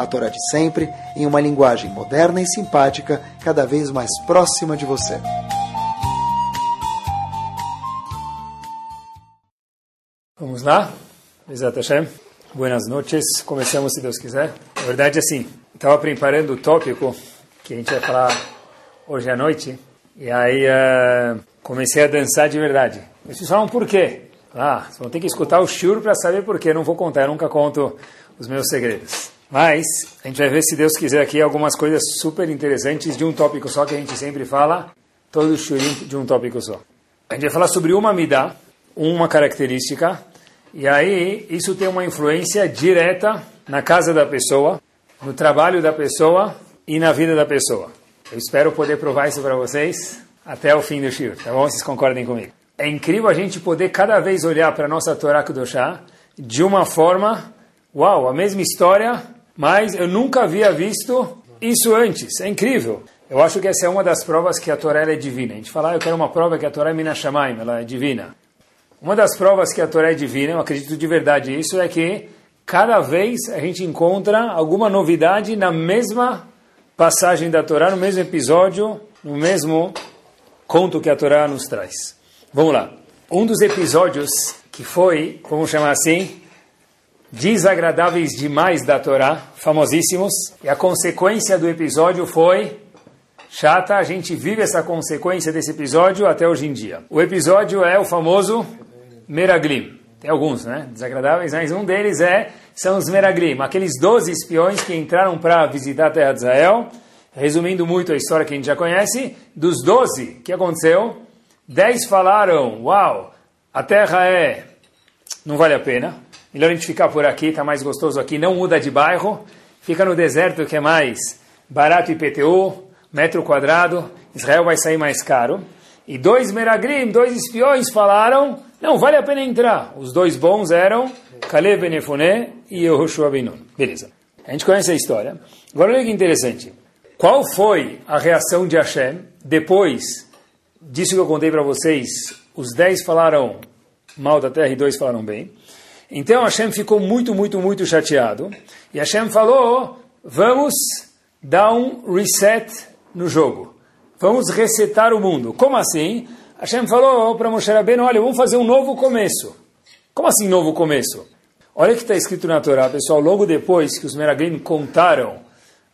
a Torá de sempre, em uma linguagem moderna e simpática, cada vez mais próxima de você. Vamos lá? Bezat Hashem. Buenas noches. Começamos, se Deus quiser. Na verdade, assim, estava preparando o tópico que a gente vai falar hoje à noite. E aí uh, comecei a dançar de verdade. Vocês falam por quê? Ah, vocês vão ter que escutar o shur para saber por quê. Não vou contar, eu nunca conto os meus segredos. Mas a gente vai ver, se Deus quiser, aqui algumas coisas super interessantes de um tópico só que a gente sempre fala, todo shurim de um tópico só. A gente vai falar sobre uma midá, uma característica, e aí isso tem uma influência direta na casa da pessoa, no trabalho da pessoa e na vida da pessoa. Eu espero poder provar isso para vocês até o fim do shur, tá bom? Vocês concordem comigo? É incrível a gente poder cada vez olhar para a nossa Torá Kudoshá de uma forma, uau, a mesma história, mas eu nunca havia visto isso antes. É incrível. Eu acho que essa é uma das provas que a Torá é divina. A gente fala, ah, eu quero uma prova que a Torá é Minashamaim, ela é divina. Uma das provas que a Torá é divina, eu acredito de verdade isso, é que cada vez a gente encontra alguma novidade na mesma passagem da Torá, no mesmo episódio, no mesmo conto que a Torá nos traz. Vamos lá. Um dos episódios que foi, vamos chamar assim, desagradáveis demais da Torá, famosíssimos, e a consequência do episódio foi chata. A gente vive essa consequência desse episódio até hoje em dia. O episódio é o famoso Meraglim. Tem alguns, né? Desagradáveis, mas um deles é são os Meraglim, aqueles 12 espiões que entraram para visitar a terra de Israel. Resumindo muito a história que a gente já conhece, dos 12, o que aconteceu? Dez falaram, uau, a terra é, não vale a pena, melhor a gente ficar por aqui, está mais gostoso aqui, não muda de bairro, fica no deserto que é mais barato IPTU, metro quadrado, Israel vai sair mais caro. E dois Meragrim, dois espiões falaram, não, vale a pena entrar. Os dois bons eram Caleb Benefoné e Yehoshua Benun. Beleza. A gente conhece a história. Agora olha que interessante. Qual foi a reação de Hashem depois disso que eu contei para vocês, os dez falaram mal da terra e dois falaram bem. Então Hashem ficou muito, muito, muito chateado. E Hashem falou: vamos dar um reset no jogo. Vamos resetar o mundo. Como assim? Hashem falou para Moshe Rabbeinu: olha, vamos fazer um novo começo. Como assim novo começo? Olha o que está escrito na Torá, pessoal. Logo depois que os Meraglim contaram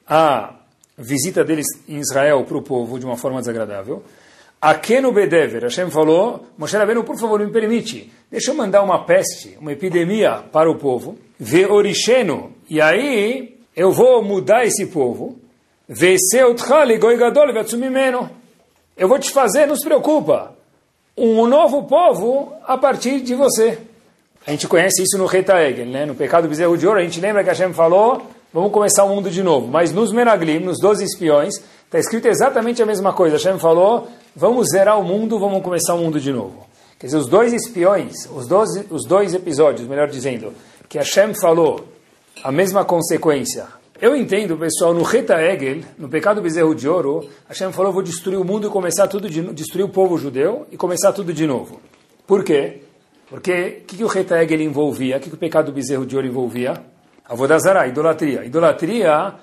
a visita deles em Israel para o povo de uma forma desagradável, Akenu Bedever, Hashem falou, Moshe Rabbeinu, por favor, me permite, deixa eu mandar uma peste, uma epidemia para o povo, ve orisheno, e aí eu vou mudar esse povo, eu vou te fazer, não se preocupa, um novo povo a partir de você. A gente conhece isso no Reta Egel, né? no pecado do bezerro de ouro, a gente lembra que Hashem falou, vamos começar o mundo de novo, mas nos Meraglim, nos 12 espiões, está escrito exatamente a mesma coisa, Hashem falou, vamos zerar o mundo, vamos começar o mundo de novo. Quer dizer, os dois espiões, os, doze, os dois episódios, melhor dizendo, que Hashem falou, a mesma consequência. Eu entendo, pessoal, no Reta Egel, no pecado do bezerro de ouro, Hashem falou, vou destruir o mundo e começar tudo de destruir o povo judeu e começar tudo de novo. Por quê? Porque o que, que o Reta Egel envolvia? O que, que o pecado do bezerro de ouro envolvia? Avodazara, idolatria. Idolatria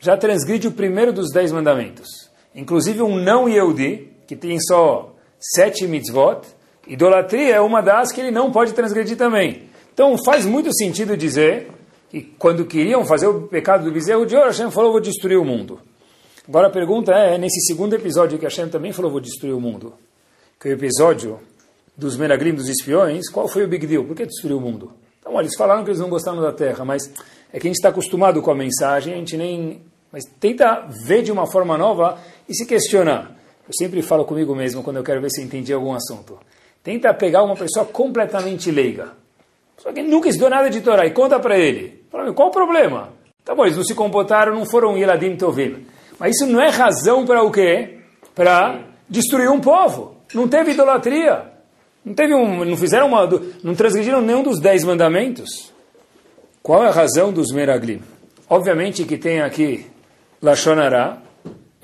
já transgride o primeiro dos dez mandamentos. Inclusive um não Yehudi, que tem só sete mitzvot, idolatria é uma das que ele não pode transgredir também. Então faz muito sentido dizer que quando queriam fazer o pecado do bezerro de ouro, Hashem falou, vou destruir o mundo. Agora a pergunta é, nesse segundo episódio que Hashem também falou, vou destruir o mundo, que é o episódio dos Menagrim, dos espiões, qual foi o big deal? Por que destruir o mundo? Então, olha, eles falaram que eles não gostaram da terra, mas é que a gente está acostumado com a mensagem, a gente nem... Mas tenta ver de uma forma nova e se questionar. Eu sempre falo comigo mesmo quando eu quero ver se eu entendi algum assunto. Tenta pegar uma pessoa completamente leiga. Só que nunca estudou nada de Torá e conta para ele. Fala, qual o problema? Tá bom, eles não se comportaram, não foram Yeladim Tovim. Mas isso não é razão para o quê? Para destruir um povo. Não teve idolatria. Não, teve um, não fizeram uma, não transgrediram nenhum dos dez mandamentos. Qual é a razão dos meraglim? Obviamente que tem aqui Lachonará,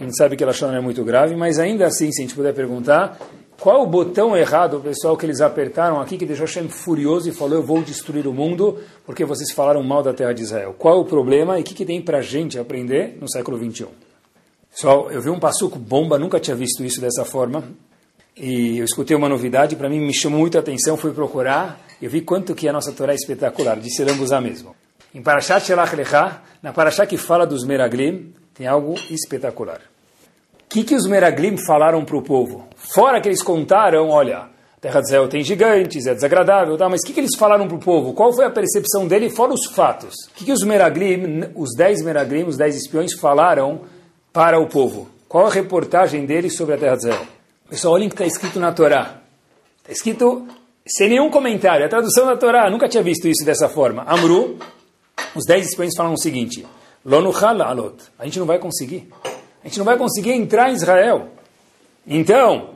a gente sabe que Lachonará é muito grave, mas ainda assim, se a gente puder perguntar, qual o botão errado, pessoal, que eles apertaram aqui, que deixou Hashem furioso e falou, eu vou destruir o mundo, porque vocês falaram mal da terra de Israel? Qual o problema e o que, que tem para a gente aprender no século 21? Pessoal, eu vi um passuco bomba, nunca tinha visto isso dessa forma, e eu escutei uma novidade, para mim me chamou muito atenção, fui procurar, eu vi quanto que a nossa Torá é espetacular, disse Lambuzá mesmo. Em Parashat Shelach Lecha, na Parashat que fala dos Meraglim, tem algo espetacular que, que os Meraglim falaram para o povo? Fora que eles contaram, olha, terra de Israel tem gigantes, é desagradável, tá? mas o que, que eles falaram para o povo? Qual foi a percepção dele, fora os fatos? O que, que os Meraglim, os dez Meraglim, os dez espiões falaram para o povo? Qual a reportagem deles sobre a terra de Israel? Pessoal, olhem o que está escrito na Torá. Está escrito sem nenhum comentário, a tradução da Torá, nunca tinha visto isso dessa forma. Amru, os dez espiões falam o seguinte, Lonuchala alot, a gente não vai conseguir a gente não vai conseguir entrar em Israel. Então,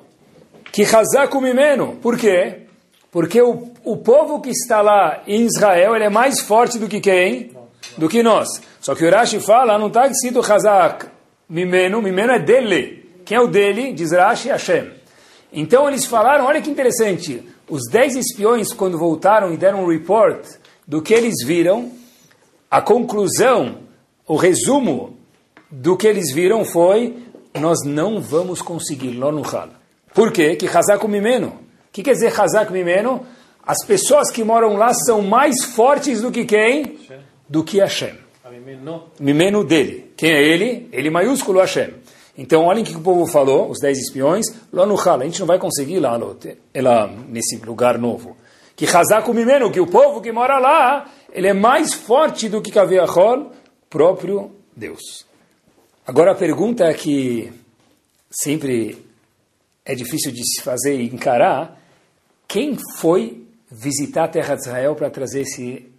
que Hazaku Mimeno. Por quê? Porque o, o povo que está lá em Israel ele é mais forte do que quem? Do que nós. Só que o Rashi fala, não está escrito Hazak Mimeno, Mimeno é dele. Quem é o dele? Diz Rashi Hashem. Então eles falaram, olha que interessante, os dez espiões quando voltaram e deram um report do que eles viram, a conclusão, o resumo do que eles viram foi nós não vamos conseguir, Lonuhal. Por quê? Que Hazak Mimeno. O que quer dizer Hazak Mimeno? As pessoas que moram lá são mais fortes do que quem? Do que Hashem. Mimeno dele. Quem é ele? Ele maiúsculo Hashem. Então, olhem o que o povo falou, os dez espiões, lá no Hal, a gente não vai conseguir lá, lá nesse lugar novo. Que Hazak Mimeno, que o povo que mora lá, ele é mais forte do que Kaviahol, próprio Deus. Agora a pergunta que sempre é difícil de se fazer e encarar, quem foi visitar a terra de Israel para trazer esse,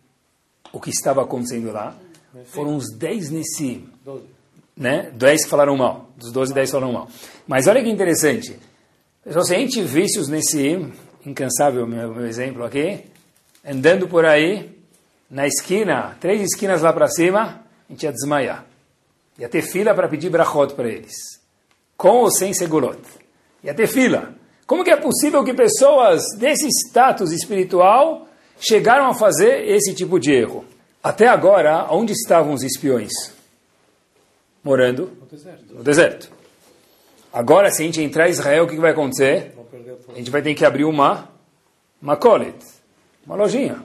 o que estava acontecendo lá? Foram os dez nesse... Né? Dez que falaram mal. Dos doze, dez falaram mal. Mas olha que interessante. Se a gente visse os nesse incansável, meu, meu exemplo aqui, andando por aí, na esquina, três esquinas lá para cima, a gente ia desmaiar. Ia ter fila para pedir brachot para eles. Com ou sem segurot. Ia ter fila. Como que é possível que pessoas desse status espiritual chegaram a fazer esse tipo de erro? Até agora, onde estavam os espiões? Morando no deserto. No deserto. Agora, se a gente entrar em Israel, o que vai acontecer? A gente vai ter que abrir uma macolet, uma lojinha.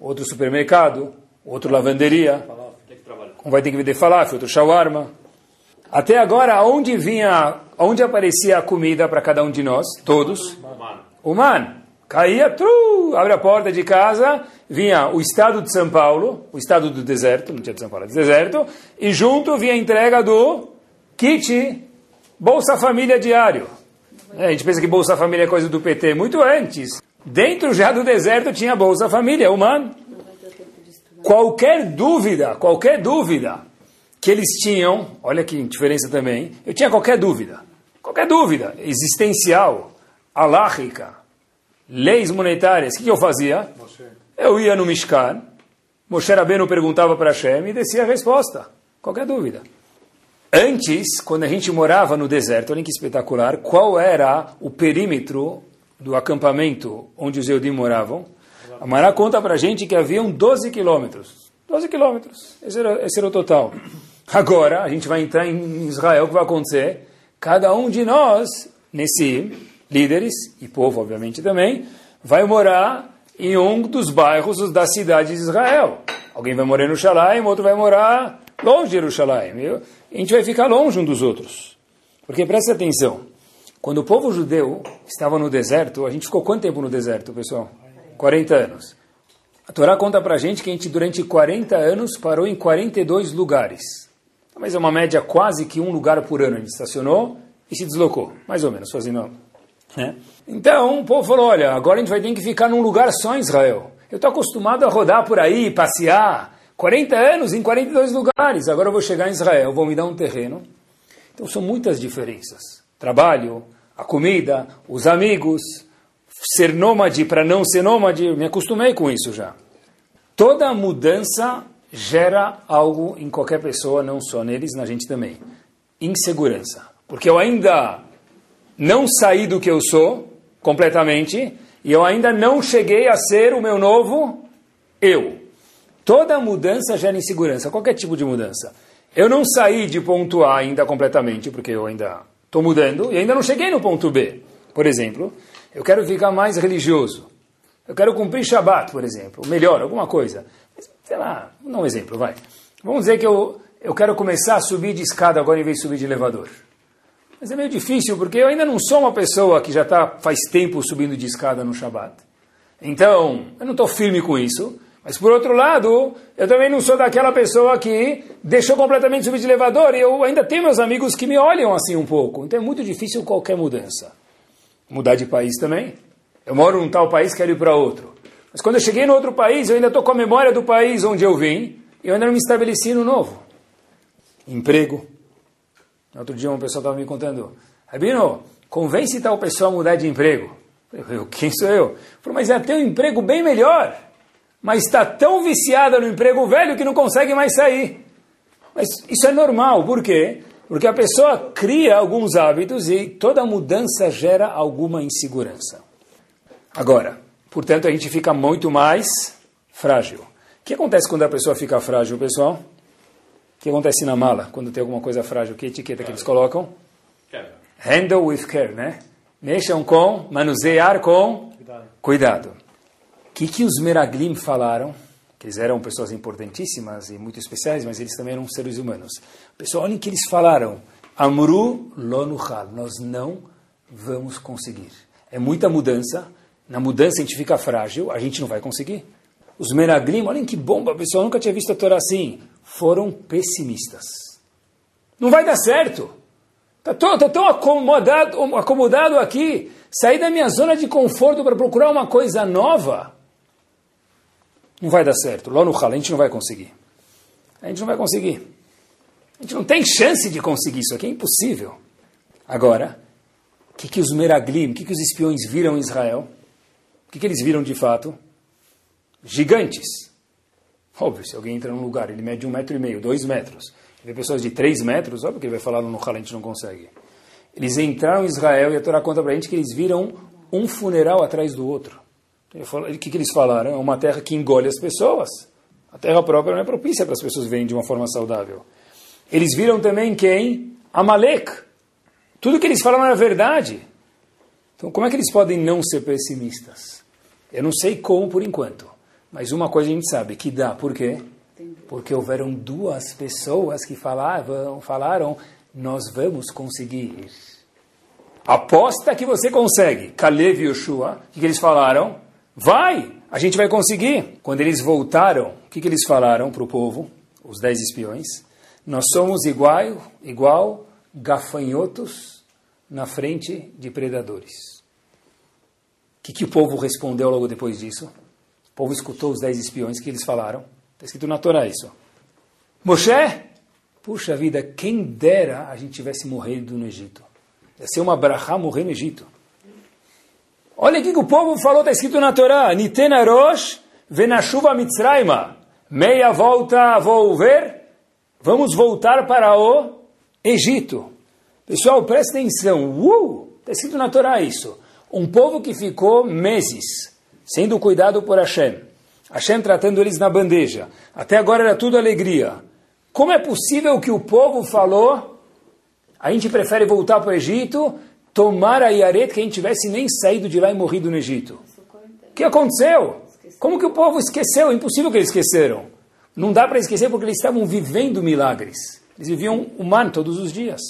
Outro supermercado, outro lavanderia um vai ter que vender falafel, outro shawarma. Até agora, onde vinha, onde aparecia a comida para cada um de nós? Todos? Humano. Caía, tru, abre a porta de casa, vinha o estado de São Paulo, o estado do deserto, não tinha de São Paulo, de deserto, e junto vinha a entrega do kit Bolsa Família Diário. É, a gente pensa que Bolsa Família é coisa do PT, muito antes. Dentro já do deserto tinha Bolsa Família, humano qualquer dúvida, qualquer dúvida que eles tinham, olha que diferença também, eu tinha qualquer dúvida, qualquer dúvida existencial, alárrica, leis monetárias, o que, que eu fazia? Eu ia no Mishkan, Moshe Rabbeinu perguntava para Hashem e descia a resposta, qualquer dúvida. Antes, quando a gente morava no deserto, olha que espetacular, qual era o perímetro do acampamento onde os Eudim moravam? A Mará conta para a gente que haviam 12 quilômetros. 12 quilômetros. Esse era, esse era o total. Agora, a gente vai entrar em Israel, o que vai acontecer? Cada um de nós, nesse líderes, e povo obviamente também, vai morar em um dos bairros da cidade de Israel. Alguém vai morar no Jerusalém, outro vai morar longe de Jerusalém. A gente vai ficar longe um dos outros. Porque presta atenção, quando o povo judeu estava no deserto, a gente ficou quanto tempo no deserto, pessoal? 40 anos. A Torá conta para a gente que a gente, durante 40 anos, parou em 42 lugares. Mas é uma média quase que um lugar por ano. A gente estacionou e se deslocou, mais ou menos, fazendo. Né? Então, o povo falou: olha, agora a gente vai ter que ficar num lugar só em Israel. Eu estou acostumado a rodar por aí, passear. 40 anos em 42 lugares. Agora eu vou chegar em Israel, vou me dar um terreno. Então são muitas diferenças. Trabalho, a comida, os amigos, ser nômade para não ser nômade, me acostumei com isso já. Toda mudança gera algo em qualquer pessoa, não só neles, na gente também. Insegurança. Porque eu ainda não saí do que eu sou completamente e eu ainda não cheguei a ser o meu novo eu. Toda mudança gera insegurança, qualquer tipo de mudança. Eu não saí de ponto A ainda completamente, porque eu ainda estou mudando, e ainda não cheguei no ponto B. Por exemplo, eu quero ficar mais religioso. Eu quero cumprir Shabat, por exemplo. Melhor, alguma coisa. Sei lá, vou dar um exemplo, vai. Vamos dizer que eu, eu quero começar a subir de escada agora em vez de subir de elevador. Mas é meio difícil, porque eu ainda não sou uma pessoa que já está faz tempo subindo de escada no Shabat. Então, eu não estou firme com isso. Mas por outro lado, eu também não sou daquela pessoa que deixou completamente subir de elevador e eu ainda tenho meus amigos que me olham assim um pouco. Então é muito difícil qualquer mudança. Mudar de país também. Eu moro num tal país, quero ir para outro. Mas quando eu cheguei no outro país, eu ainda estou com a memória do país onde eu vim e eu ainda não me estabeleci no novo. Emprego. Outro dia uma pessoa estava me contando, Rabino, convence tal pessoa a mudar de emprego. Eu, quem sou eu? Falei, mas é ter um emprego bem melhor mas está tão viciada no emprego velho que não consegue mais sair. Mas isso é normal, por quê? Porque a pessoa cria alguns hábitos e toda mudança gera alguma insegurança. Agora, portanto, a gente fica muito mais frágil. O que acontece quando a pessoa fica frágil, pessoal? O que acontece na mala quando tem alguma coisa frágil? Que etiqueta que eles colocam? Handle with care, né? Mexam com, manusear com cuidado. cuidado que, que os Meraglim falaram? Que eles eram pessoas importantíssimas e muito especiais, mas eles também eram seres humanos. Pessoal, olhem que eles falaram. Amru lonuchal. Nós não vamos conseguir. É muita mudança. Na mudança a gente fica frágil, a gente não vai conseguir. Os Meraglim, olhem que bomba, pessoal, nunca tinha visto a Torá assim. Foram pessimistas. Não vai dar certo. Está tão, tá tão acomodado, acomodado aqui. Sair da minha zona de conforto para procurar uma coisa nova. Não vai dar certo. Lá no Hal, a gente não vai conseguir. A gente não vai conseguir. A gente não tem chance de conseguir isso aqui, é impossível. Agora, o que, que os Meraglim, o que, que os espiões viram em Israel? O que, que eles viram de fato? Gigantes. Óbvio, se alguém entra num lugar, ele mede um metro e meio, dois metros, vê pessoas de três metros, óbvio que ele vai falar no Hal, a gente não consegue. Eles entraram em Israel e a Torá conta para a gente que eles viram um funeral atrás do outro. O que, que eles falaram? É uma terra que engole as pessoas. A terra própria não é propícia para as pessoas verem de uma forma saudável. Eles viram também quem? Amalek. Tudo que eles falaram era verdade. Então, como é que eles podem não ser pessimistas? Eu não sei como por enquanto, mas uma coisa a gente sabe que dá. Por quê? Porque houveram duas pessoas que falavam, falaram: nós vamos conseguir. Aposta que você consegue. Caleb e Yoshua, o que eles falaram? Vai, a gente vai conseguir. Quando eles voltaram, o que, que eles falaram para o povo, os dez espiões? Nós somos igual, igual gafanhotos na frente de predadores. O que, que o povo respondeu logo depois disso? O povo escutou os dez espiões que eles falaram. Está escrito na Torá isso. Moshe, puxa vida, quem dera a gente tivesse morrido no Egito. Ia ser uma brachá morrer no Egito. Olha o que o povo falou, está escrito na Torá. Nitena Rosh venashuva mitzraima. Meia volta volver. Vamos voltar para o Egito. Pessoal, presta atenção. Uh, está escrito na Torá isso. Um povo que ficou meses sendo cuidado por Hashem. Hashem tratando eles na bandeja. Até agora era tudo alegria. Como é possível que o povo falou, a gente prefere voltar para o Egito tomar a Yaret que a gente tivesse nem saído de lá e morrido no Egito. O que aconteceu? Como que o povo esqueceu? É impossível que eles esqueceram. Não dá para esquecer porque eles estavam vivendo milagres. Eles viviam o man todos os dias.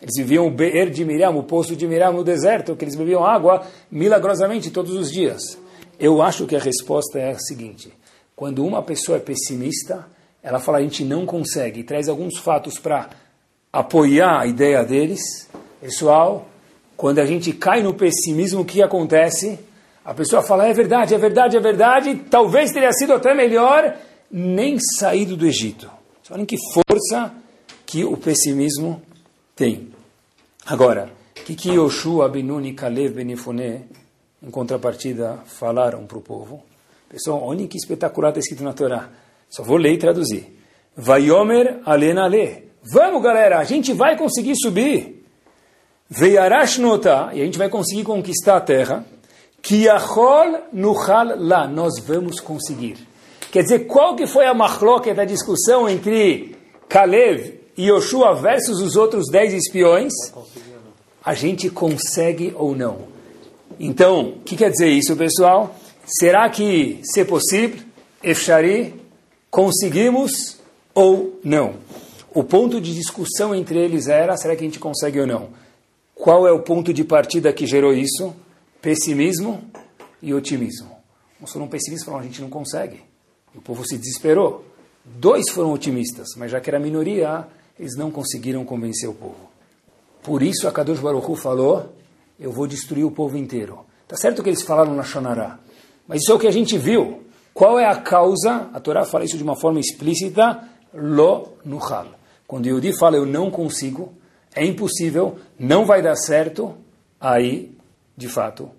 Eles viviam o Be'er de Miriam, o poço de Miriam no deserto, que eles bebiam água milagrosamente todos os dias. Eu acho que a resposta é a seguinte: quando uma pessoa é pessimista, ela fala a gente não consegue, e traz alguns fatos para apoiar a ideia deles. Pessoal, quando a gente cai no pessimismo, o que acontece? A pessoa fala, é verdade, é verdade, é verdade, talvez teria sido até melhor nem saído do Egito. Olhem que força que o pessimismo Tem. Agora, o que, que Yoshua, Benuni, Kalev, Benifone, em contrapartida, falaram para o povo? Pessoal, olhem que espetacular está escrito na Torá. Só vou ler e traduzir. Vayomer alena le. Vamos, galera, a gente vai conseguir subir. E a gente vai conseguir conquistar a terra. Kiachol nuchal lá, nós vamos conseguir. Quer dizer, qual que foi a machloca da discussão entre Kalev e Yoshua versus os outros dez espiões? A gente consegue ou não? Então, o que quer dizer isso, pessoal? Será que, se possível, Efshari, conseguimos ou não? O ponto de discussão entre eles era, será que a gente consegue ou não? Qual é o ponto de partida que gerou isso? Pessimismo e otimismo. Uns foram pessimistas e falaram, a gente não consegue. E o povo se desesperou. Dois foram otimistas, mas já que era minoria, eles não conseguiram convencer o povo. Por isso a Kadosh Baruch Hu falou, eu vou destruir o povo inteiro. Tá certo que eles falaram na Shonará, mas isso é o que a gente viu. Qual é a causa? A Torá fala isso de uma forma explícita, lo nuhal. Quando o Yudi fala eu não consigo, é impossível, não vai dar certo, aí, de fato,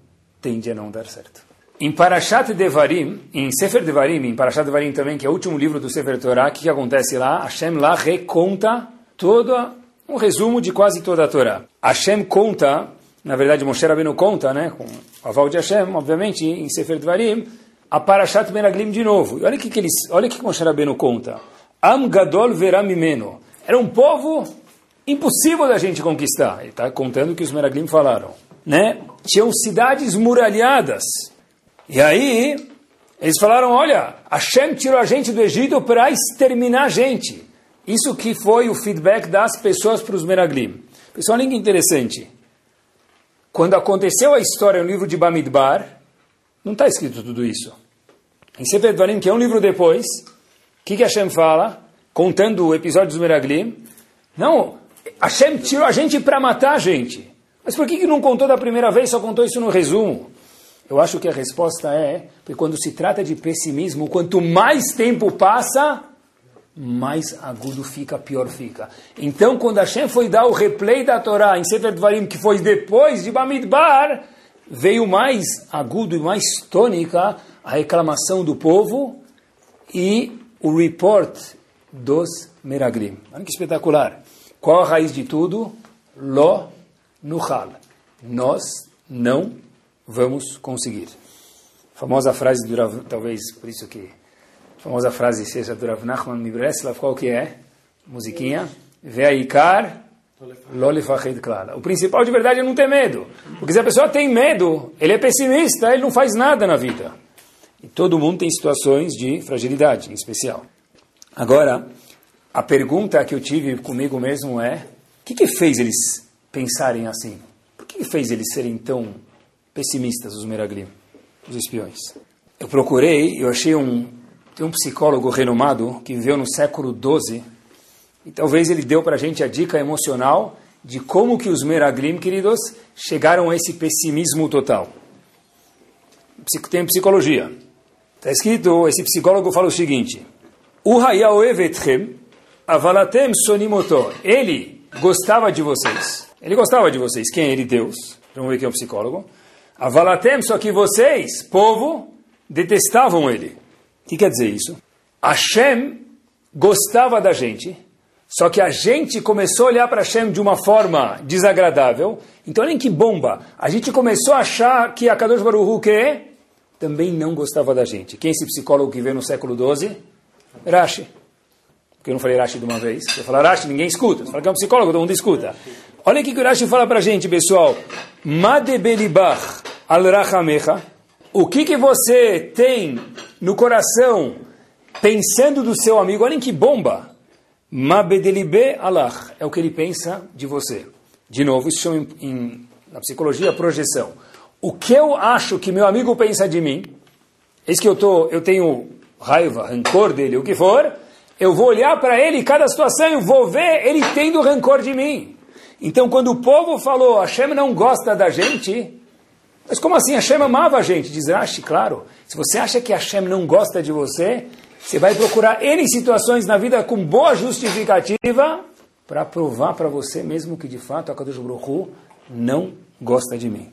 tende a não dar certo. Em Parashat Devarim, em Sefer Devarim, em Parashat Devarim também, que é o último livro do Sefer Torah, o que, que acontece lá? Hashem lá reconta todo um resumo de quase toda a Torá. Hashem conta, na verdade Moshe Rabbeinu conta, né, com o aval de Hashem, obviamente, em Sefer Devarim, a Parashat Meraglim de novo. E olha o que, que, eles, olha que Moshe Rabbeinu conta. Am Gadol Veramimeno. Era um povo impossível da gente conquistar. Ele está contando o que os Meraglim falaram. Né? Tinham cidades muralhadas. E aí, eles falaram, olha, Hashem tirou a gente do Egito para exterminar a gente. Isso que foi o feedback das pessoas para os Meraglim. Pessoal, olha que interessante. Quando aconteceu a história no livro de Bamidbar, não está escrito tudo isso. Em Sefer Dvarim, que é um livro depois, o que, que Hashem fala? Contando o episódio dos Meraglim. Não, Hashem tirou a gente para matar a gente. Mas por que, que não contou da primeira vez, só contou isso no resumo? Eu acho que a resposta é, porque quando se trata de pessimismo, quanto mais tempo passa, mais agudo fica, pior fica. Então, quando Hashem foi dar o replay da Torá em Sefer Dvarim, que foi depois de Bamidbar, veio mais agudo e mais tônica a reclamação do povo e o report dos Meraglim. Olha que espetacular. Qual a raiz de tudo? Lo Nuhal. Nós não vamos conseguir. A famosa frase do Rav, talvez por isso que a famosa frase seja do Rav Nachman Mibreslav, qual que é? Musiquinha. Ve'aikar lolifachid klala. O principal de verdade é não ter medo. Porque se a pessoa tem medo, ele é pessimista, ele não faz nada na vida. E todo mundo tem situações de fragilidade, em especial. Agora, a pergunta que eu tive comigo mesmo é: o que, que fez eles pensarem assim? Por que, que fez eles serem tão pessimistas, os Meraglim, os espiões. Eu procurei, eu achei um, tem um psicólogo renomado que viveu no século XII, e talvez ele deu para a gente a dica emocional de como que os Meraglim, queridos, chegaram a esse pessimismo total. Tem psicologia. Está escrito, esse psicólogo fala o seguinte, avalatem sonimoto. Ele gostava de vocês. Ele gostava de vocês. Quem é ele? Deus. Vamos ver quem é um psicólogo. Avalatem, só que vocês, povo, detestavam ele. O que quer dizer isso? Hashem gostava da gente, só que a gente começou a olhar para Hashem de uma forma desagradável. Então, olhem que bomba. A gente começou a achar que a Kadosh Baruch Hu, que também não gostava da gente. Quem é esse psicólogo que veio no século XII? Rashi. Porque eu não falei Rashi de uma vez. Eu falei Rashi, ninguém escuta. Você fala que é um psicólogo, todo mundo escuta. Olha o que o Rashi fala para a gente, pessoal. Madebelibach al-rachamecha, o que, que você tem no coração pensando do seu amigo? Olhem que bomba! Mabedelibe alach, é o que ele pensa de você. De novo, isso chama em, em, na psicologia projeção. O que eu acho que meu amigo pensa de mim, eis que eu, tô, eu tenho raiva, rancor dele, o que for, eu vou olhar para ele, cada situação, eu vou ver ele tendo rancor de mim. Então, quando o povo falou, Hashem não gosta da gente, mas como assim? Hashem amava a gente, diz Rashi, claro. Se você acha que Hashem não gosta de você, você vai procurar N situações na vida com boa justificativa para provar para você mesmo que de fato a Kadosh Baruch não gosta de mim.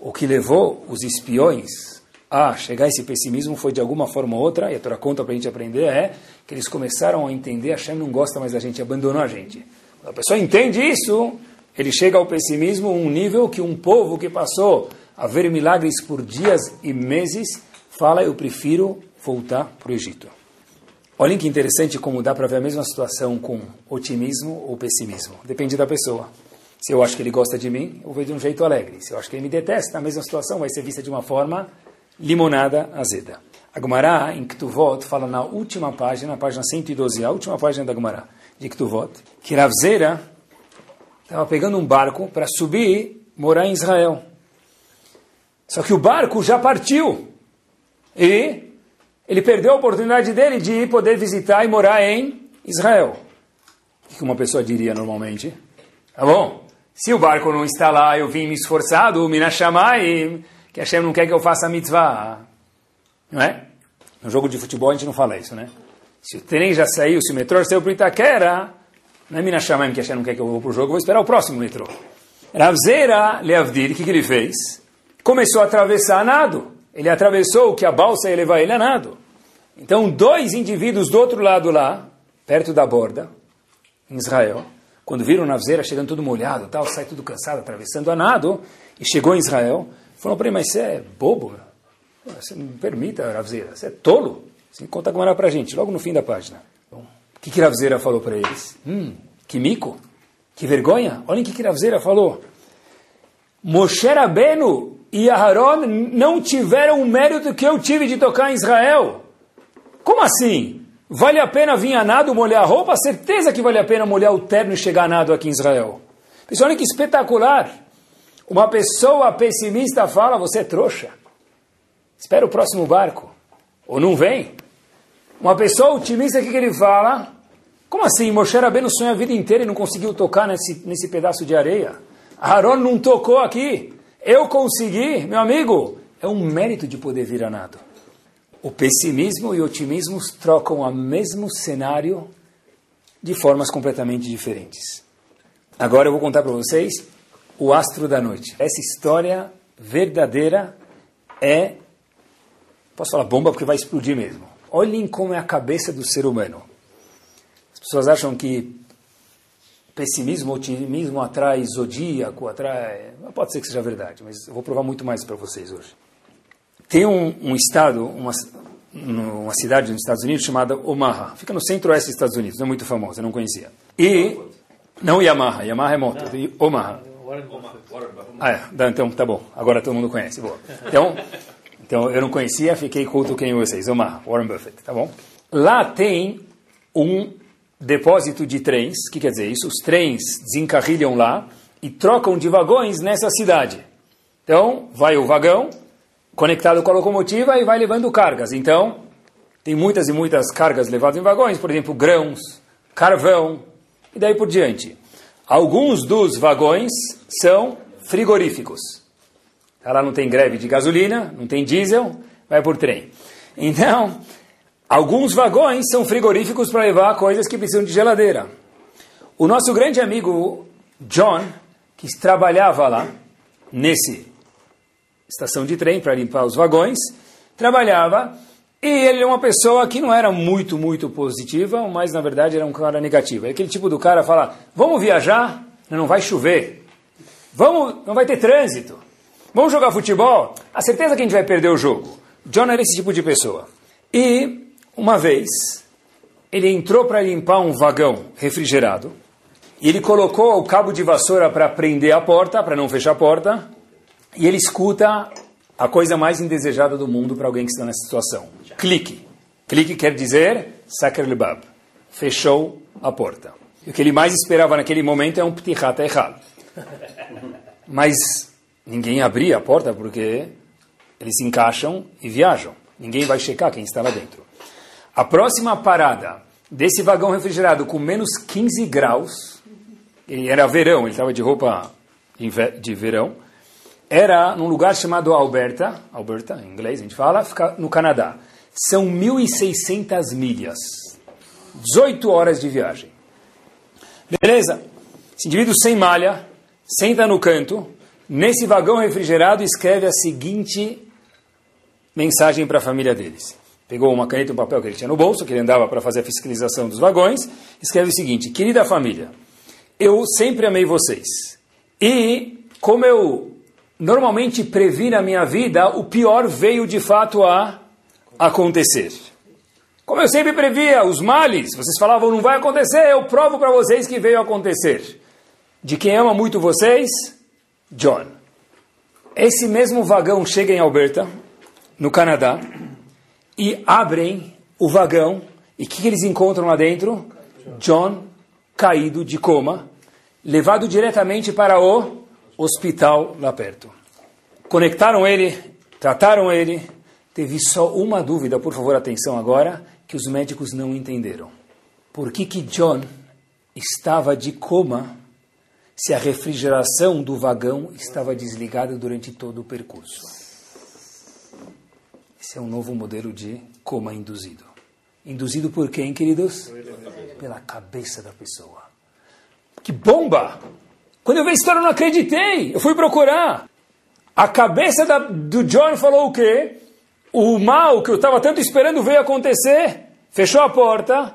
O que levou os espiões a chegar a esse pessimismo foi de alguma forma ou outra, e a Torá conta para a gente aprender, é que eles começaram a entender, Hashem não gosta mais da gente, abandonou a gente. Quando a pessoa entende isso, ele chega ao pessimismo, um nível que um povo que passou a ver milagres por dias e meses, fala, eu prefiro voltar para o Egito. Olhem que interessante como dá para ver a mesma situação com otimismo ou pessimismo. Depende da pessoa. Se eu acho que ele gosta de mim, eu vou de um jeito alegre. Se eu acho que ele me detesta, a mesma situação vai ser vista de uma forma limonada azeda. A Gemara, em Ktuvot, fala na última página, na página 112, a última página da Gemara, de Ktuvot, que Ravzeira estava pegando um barco para subir morar em Israel. Só que o barco já partiu. E ele perdeu a oportunidade dele de poder visitar e morar em Israel. O que uma pessoa diria normalmente? Tá bom, se o barco não está lá, eu vim me esforçado, me chamar e que Hashem não quer que eu faça a mitzvah. Não é? No jogo de futebol a gente não fala isso, né? Se o trem já saiu, se o metrô saiu para Itaquera, não é Minas Shamayim que Hashem não quer que eu vou para o jogo, vou esperar o próximo metrô. Ravzeira Leavdir, o que, que ele fez? Começou a atravessar a nado. Ele atravessou o que a balsa ia levar ele a nado. Então, dois indivíduos do outro lado lá, perto da borda, em Israel, quando viram Navzeira chegando todo molhado, tal, sai tudo cansado, atravessando a nado, e chegou em Israel, falou para ele, mas você é bobo? Você não permita, Navzeira, você é tolo? Você conta agora para a gente, logo no fim da página. O que, que Navzeira falou para eles? Hum, que mico, que vergonha. Olhem o que, que Navzeira falou. Moshe Rabbeinu e Aharon não tiveram o mérito que eu tive de tocar em Israel. Como assim? Vale a pena vir a nado molhar a roupa? Certeza que vale a pena molhar o terno e chegar a nado aqui em Israel. Pessoal, olha que espetacular. Uma pessoa pessimista fala, você é trouxa. Espera o próximo barco. Ou não vem. Uma pessoa otimista, o que, que ele fala? Como assim? Moshe Rabbeinu sonha a vida inteira e não conseguiu tocar nesse, nesse pedaço de areia. Aaron não tocou aqui. Eu consegui, meu amigo. É um mérito de poder vir a nado. O pessimismo e o otimismo trocam o mesmo cenário de formas completamente diferentes. Agora eu vou contar para vocês o astro da noite. Essa história verdadeira é. Posso falar bomba porque vai explodir mesmo. Olhem como é a cabeça do ser humano. As pessoas acham que pessimismo, otimismo atrai zodíaco, atrai. Pode ser que seja verdade, mas eu vou provar muito mais para vocês hoje. Tem um, um estado, uma, uma cidade nos Estados Unidos chamada Omaha. Fica no centro-oeste dos Estados Unidos, não é muito famosa, eu não conhecia. E. Não Yamaha, Yamaha é moto, Omaha. Ah, é, então tá bom, agora todo mundo conhece. Boa. Então, então eu não conhecia, fiquei culto quem vocês, Omaha, Warren Buffett, tá bom? Lá tem um depósito de trens, o que quer dizer isso? Os trens desencarrilham lá e trocam de vagões nessa cidade. Então, vai o vagão, conectado com a locomotiva e vai levando cargas. Então, tem muitas e muitas cargas levadas em vagões, por exemplo, grãos, carvão e daí por diante. Alguns dos vagões são frigoríficos. Lá não tem greve de gasolina, não tem diesel, vai por trem. Então, alguns vagões são frigoríficos para levar coisas que precisam de geladeira. O nosso grande amigo John, que trabalhava lá, nesse estação de trem para limpar os vagões, trabalhava e ele é uma pessoa que não era muito, muito positiva, mas na verdade era um cara negativo. É aquele tipo do cara fala: vamos viajar, não vai chover, vamos, não vai ter trânsito, vamos jogar futebol, a certeza que a gente vai perder o jogo. John era esse tipo de pessoa. E uma vez ele entrou para limpar um vagão refrigerado e ele colocou o cabo de vassoura para prender a porta, para não fechar a porta, e ele escuta a coisa mais indesejada do mundo para alguém que está nessa situação. Clique. Clique quer dizer Saker Lebab. Fechou a porta. E o que ele mais esperava naquele momento é um ptichat errado. Mas ninguém abria a porta porque eles se encaixam e viajam. Ninguém vai checar quem está lá dentro. A próxima parada desse vagão refrigerado com menos 15 graus, era verão, ele estava de roupa de verão, era num lugar chamado Alberta, Alberta, em inglês a gente fala, fica no Canadá. São 1.600 milhas, 18 horas de viagem. Beleza? Esse indivíduo sem malha, senta no canto, nesse vagão refrigerado, escreve a seguinte mensagem para a família deles. Pegou uma caneta e um papel que ele tinha no bolso, que ele andava para fazer a fiscalização dos vagões, escreve o seguinte: Querida família, eu sempre amei vocês. E, como eu normalmente previ na minha vida, o pior veio de fato a acontecer. Como eu sempre previa, os males, vocês falavam não vai acontecer, eu provo para vocês que veio acontecer. De quem ama muito vocês? John. Esse mesmo vagão chega em Alberta, no Canadá, e abrem o vagão, e o que, que eles encontram lá dentro? John caído de coma, levado diretamente para o hospital lá perto. Conectaram ele, trataram ele. Teve só uma dúvida, por favor, atenção agora, que os médicos não entenderam. Por que, que John estava de coma se a refrigeração do vagão estava desligada durante todo o percurso? Esse é um novo modelo de coma induzido. Induzido por quem, queridos? Pela cabeça da pessoa. Que bomba! Quando eu vi a história, eu não acreditei. Eu fui procurar. A cabeça da, do John falou o quê? O mal que eu estava tanto esperando veio acontecer. Fechou a porta.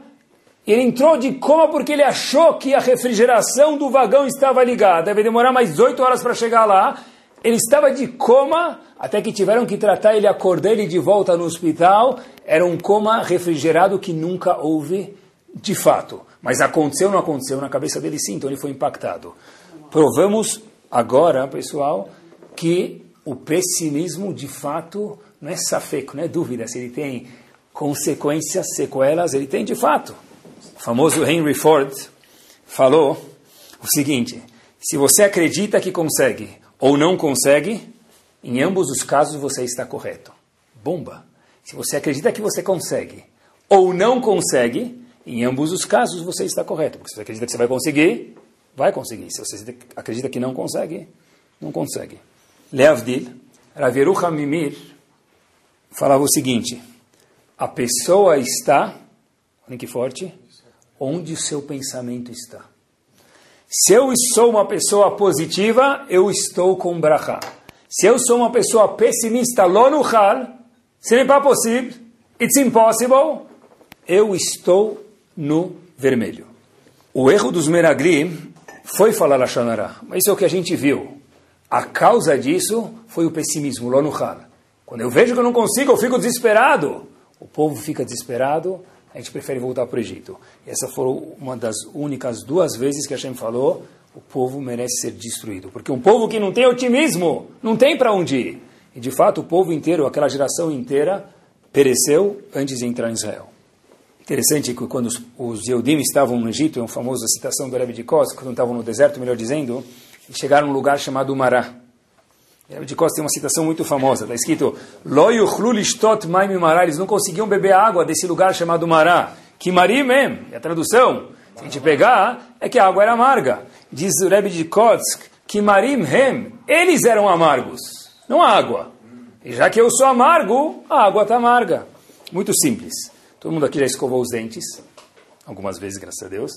Ele entrou de coma porque ele achou que a refrigeração do vagão estava ligada. Deve demorar mais oito horas para chegar lá. Ele estava de coma até que tiveram que tratar ele, acordar ele de volta no hospital. Era um coma refrigerado que nunca houve de fato. Mas aconteceu ou não aconteceu? Na cabeça dele sim, então ele foi impactado. Provamos agora, pessoal, que o pessimismo de fato não é safeco, não é dúvida se ele tem consequências, sequelas, ele tem de fato. O famoso Henry Ford falou o seguinte: se você acredita que consegue ou não consegue, em ambos os casos você está correto. Bomba! Se você acredita que você consegue ou não consegue, em ambos os casos você está correto. Porque se você acredita que você vai conseguir, vai conseguir. Se você acredita que não consegue, não consegue. Leavdil, Raverucha Mimir, falava o seguinte: a pessoa está, olhem que forte, onde o seu pensamento está. Se eu sou uma pessoa positiva, eu estou com brachá. Se eu sou uma pessoa pessimista, lonuchal, ce n'est pas possible, it's impossible, eu estou no vermelho. O erro dos Meraglim foi falar Lashonará, mas isso é o que a gente viu. A causa disso foi o pessimismo, lá no. Quando eu vejo que eu não consigo, eu fico desesperado. O povo fica desesperado, a gente prefere voltar para o Egito. E essa foi uma das únicas duas vezes que a gente falou, o povo merece ser destruído. Porque um povo que não tem otimismo, não tem para onde ir. E de fato, o povo inteiro, aquela geração inteira, pereceu antes de entrar em Israel. Interessante que quando os, os Yehudim estavam no Egito, é uma famosa citação do Rebbe de Kos, quando estavam no deserto, melhor dizendo, chegaram num lugar chamado Mará. O Rebbe de Kos tem uma citação muito famosa, está escrito, maim mará, eles não conseguiam beber água desse lugar chamado Mará. Kimari mem, é a tradução, se a gente pegar, é que a água era amarga. Diz o Rebbe de Kotsk, Kimarim hem, eles eram amargos, não a água. E já que eu sou amargo, a água está amarga. Muito simples. Todo mundo aqui já escovou os dentes, algumas vezes, graças a Deus.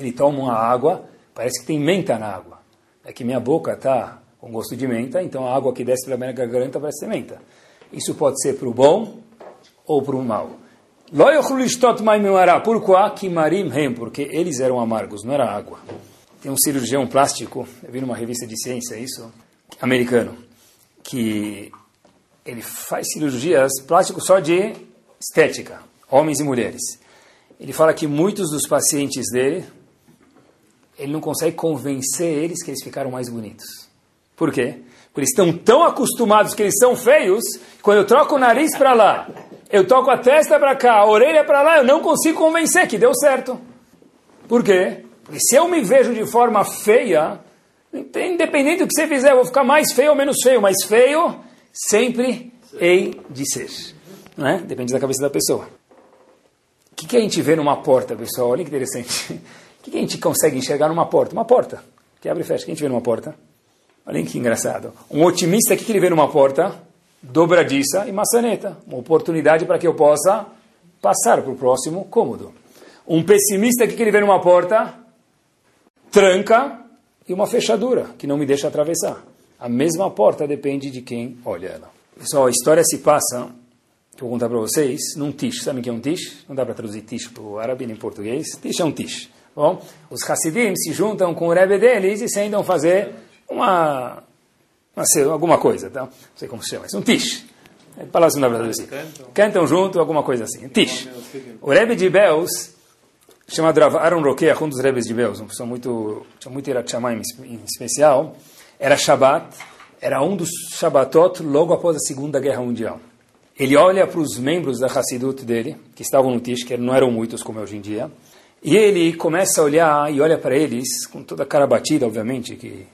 Ele toma uma água, parece que tem menta na água. É que minha boca está com gosto de menta, então a água que desce pela minha garganta parece ser menta. Isso pode ser para o bom ou para o mal. Porque eles eram amargos, não era água. Tem um cirurgião plástico, eu vi numa revista de ciência isso, americano, que ele faz cirurgias plásticas só de estética homens e mulheres. Ele fala que muitos dos pacientes dele, ele não consegue convencer eles que eles ficaram mais bonitos. Por quê? Porque eles estão tão acostumados que eles são feios, quando eu troco o nariz para lá, eu toco a testa para cá, a orelha para lá, eu não consigo convencer que deu certo. Por quê? Porque se eu me vejo de forma feia, independente do que você fizer, eu vou ficar mais feio ou menos feio, mas feio sempre hei de ser. Não é? Depende da cabeça da pessoa. O que, que, a gente vê numa porta, pessoal? Olha que interessante. O que, que, a gente consegue enxergar numa porta? Uma porta que abre e fecha. O que a gente vê numa porta? Olha que engraçado. Um otimista, o que, que ele vê numa porta? Dobradiça e maçaneta. Uma oportunidade para que eu possa passar para o próximo cômodo. Um pessimista, o que, que ele vê numa porta? tranca e uma fechadura que não me deixa atravessar. A mesma porta depende de quem olha ela. Pessoal, a história se passa, que eu vou contar para vocês, num tish. Sabe o que é um tish? Não dá para traduzir tish para o árabe nem português. Tish é um tish. Bom, os Hassidim se juntam com o Rebbe deles e sentam fazer uma, uma alguma coisa, tá? não sei como se chama, isso um tish. É palavras não dá para traduzir. Cantam junto, alguma coisa assim. Tish. O Rebbe de Beus chamado Aaron Roqueach, um dos rebes de Beus, uma pessoa muito, tinha muito Shamayim em especial, era Shabbat, era um dos Shabbatot logo após a Segunda Guerra Mundial. Ele olha para os membros da Hassidut dele, que estavam no Tish, que não eram muitos como é hoje em dia, e ele começa a olhar e olha para eles, com toda a cara batida, obviamente, que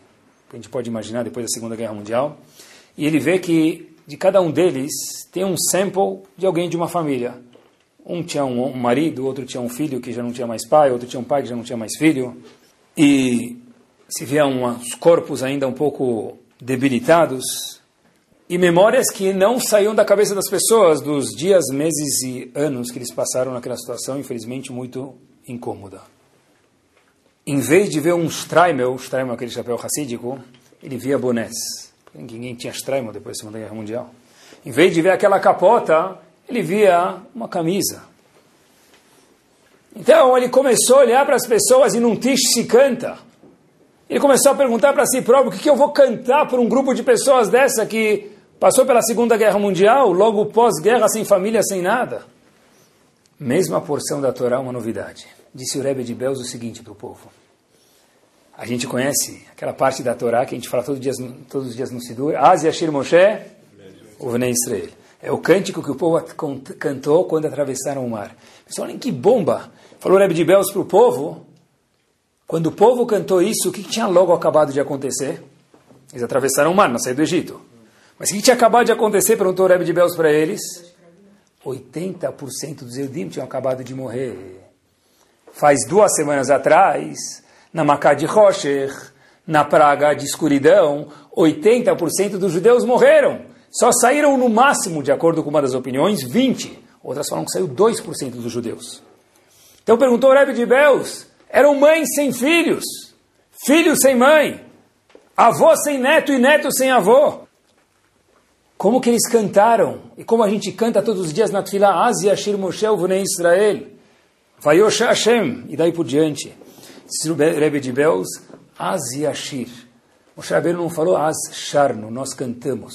a gente pode imaginar depois da Segunda Guerra Mundial, e ele vê que de cada um deles tem um sample de alguém de uma família. Um tinha um marido, outro tinha um filho que já não tinha mais pai, outro tinha um pai que já não tinha mais filho. E se vê uns corpos ainda um pouco debilitados e memórias que não saíam da cabeça das pessoas dos dias, meses e anos que eles passaram naquela situação, infelizmente muito incômoda. Em vez de ver um Streimel, Streimel aquele chapéu racídico, ele via bonés. Ninguém tinha Streimel depois da Segunda Guerra Mundial. Em vez de ver aquela capota, ele via uma camisa. Então ele começou a olhar para as pessoas e num tish se canta. Ele começou a perguntar para si próprio o que, que eu vou cantar para um grupo de pessoas dessa que passou pela Segunda Guerra Mundial, logo pós-guerra, sem família, sem nada. Mesma porção da Torá, uma novidade. Disse o Rebbe de Beus o seguinte para o povo. A gente conhece aquela parte da Torá que a gente fala todos os dias, todos os dias no Sidur. Az Yashir Moshe, o Vnei Israel. É o cântico que o povo cantou quando atravessaram o mar. Pessoal, olhem que bomba! Falou Rebbe de Belos para o povo. Quando o povo cantou isso, o que tinha logo acabado de acontecer? Eles atravessaram o mar, não saíram do Egito. Mas o que tinha acabado de acontecer, perguntou o Rebbe de Belos para eles? 80% dos Eudim tinham acabado de morrer. Faz duas semanas atrás, na Macá de Rocher, na praga de escuridão, 80% dos judeus morreram. Só saíram no máximo, de acordo com uma das opiniões, 20. Outras falam que saiu 2% dos judeus. Então perguntou o Rebbe de Beus, eram mães sem filhos, filhos sem mãe, avô sem neto e neto sem avô. Como que eles cantaram? E como a gente canta todos os dias na Tfilah, Az Yashir Moshe Vnei Israel, Vayosh Hashem, e daí por diante. Rebbe de Beus, Az Yashir. Moshe Rabbeinu não falou Az Sharno, nós cantamos.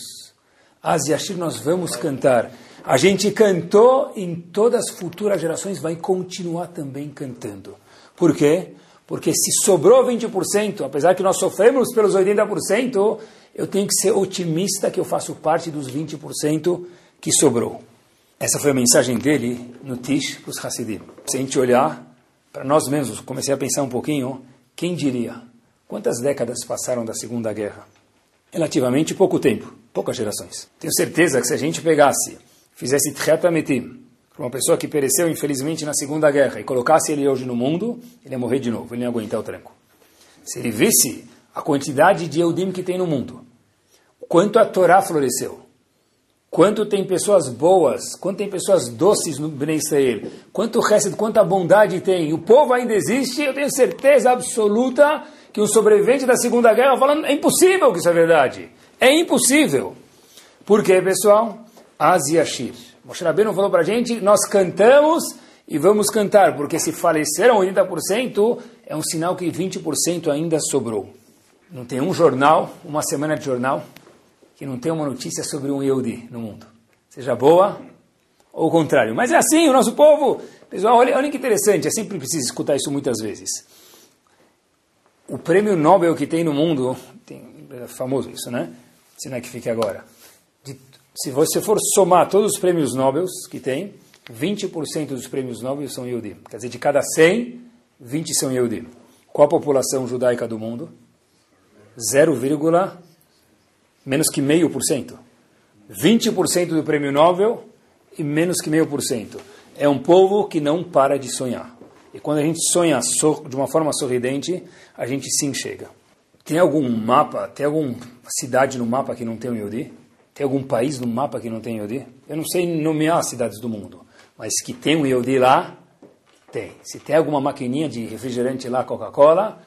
Az Yashir nós vamos cantar. A gente cantou, em todas as futuras gerações vai continuar também cantando. Por quê? Porque se sobrou 20%, apesar que nós sofremos pelos 80%, eu tenho que ser otimista que eu faço parte dos 20% que sobrou. Essa foi a mensagem dele no Tish para os Hassidim. Se a gente olhar para nós mesmos, comecei a pensar um pouquinho, quem diria? Quantas décadas passaram da Segunda Guerra? Relativamente pouco tempo poucas gerações. Tenho certeza que se a gente pegasse, fizesse Tchetametim, para uma pessoa que pereceu infelizmente na Segunda Guerra, e colocasse ele hoje no mundo, ele ia morrer de novo, ele ia aguentar o tranco. Se ele visse a quantidade de Eudim que tem no mundo, quanto a Torá floresceu, quanto tem pessoas boas, quanto tem pessoas doces no Bnei Israel, quanto resto, quanta bondade tem, o povo ainda existe, eu tenho certeza absoluta que um sobrevivente da Segunda Guerra falando, é impossível que isso é verdade. É impossível. Por quê, pessoal? Aziashir. Moshe Rabbeinu falou para a gente, nós cantamos e vamos cantar, porque se faleceram 80%, é um sinal que 20% ainda sobrou. Não tem um jornal, uma semana de jornal, que não tem uma notícia sobre um Yehudi no mundo. Seja boa ou o contrário. Mas é assim, o nosso povo... Pessoal, olha, olha que interessante, é sempre preciso escutar isso muitas vezes. O prêmio Nobel que tem no mundo, tem, é famoso isso, né? se não é que fique agora. De, se você for somar todos os prêmios Nobel que tem, 20% dos prêmios Nobel são Yehudi. Quer dizer, de cada 100, 20 são Yehudi. Qual a população judaica do mundo? 0, menos que meio por cento. 20% do prêmio Nobel e menos que meio por cento. É um povo que não para de sonhar. E quando a gente sonha de uma forma sorridente, a gente sim chega. Tem algum mapa, tem alguma cidade no mapa que não tem um Yodi? Tem algum país no mapa que não tem Yodi? Eu não sei nomear as cidades do mundo, mas que tem um Yodi lá, tem. Se tem alguma maquininha de refrigerante lá, Coca-Cola,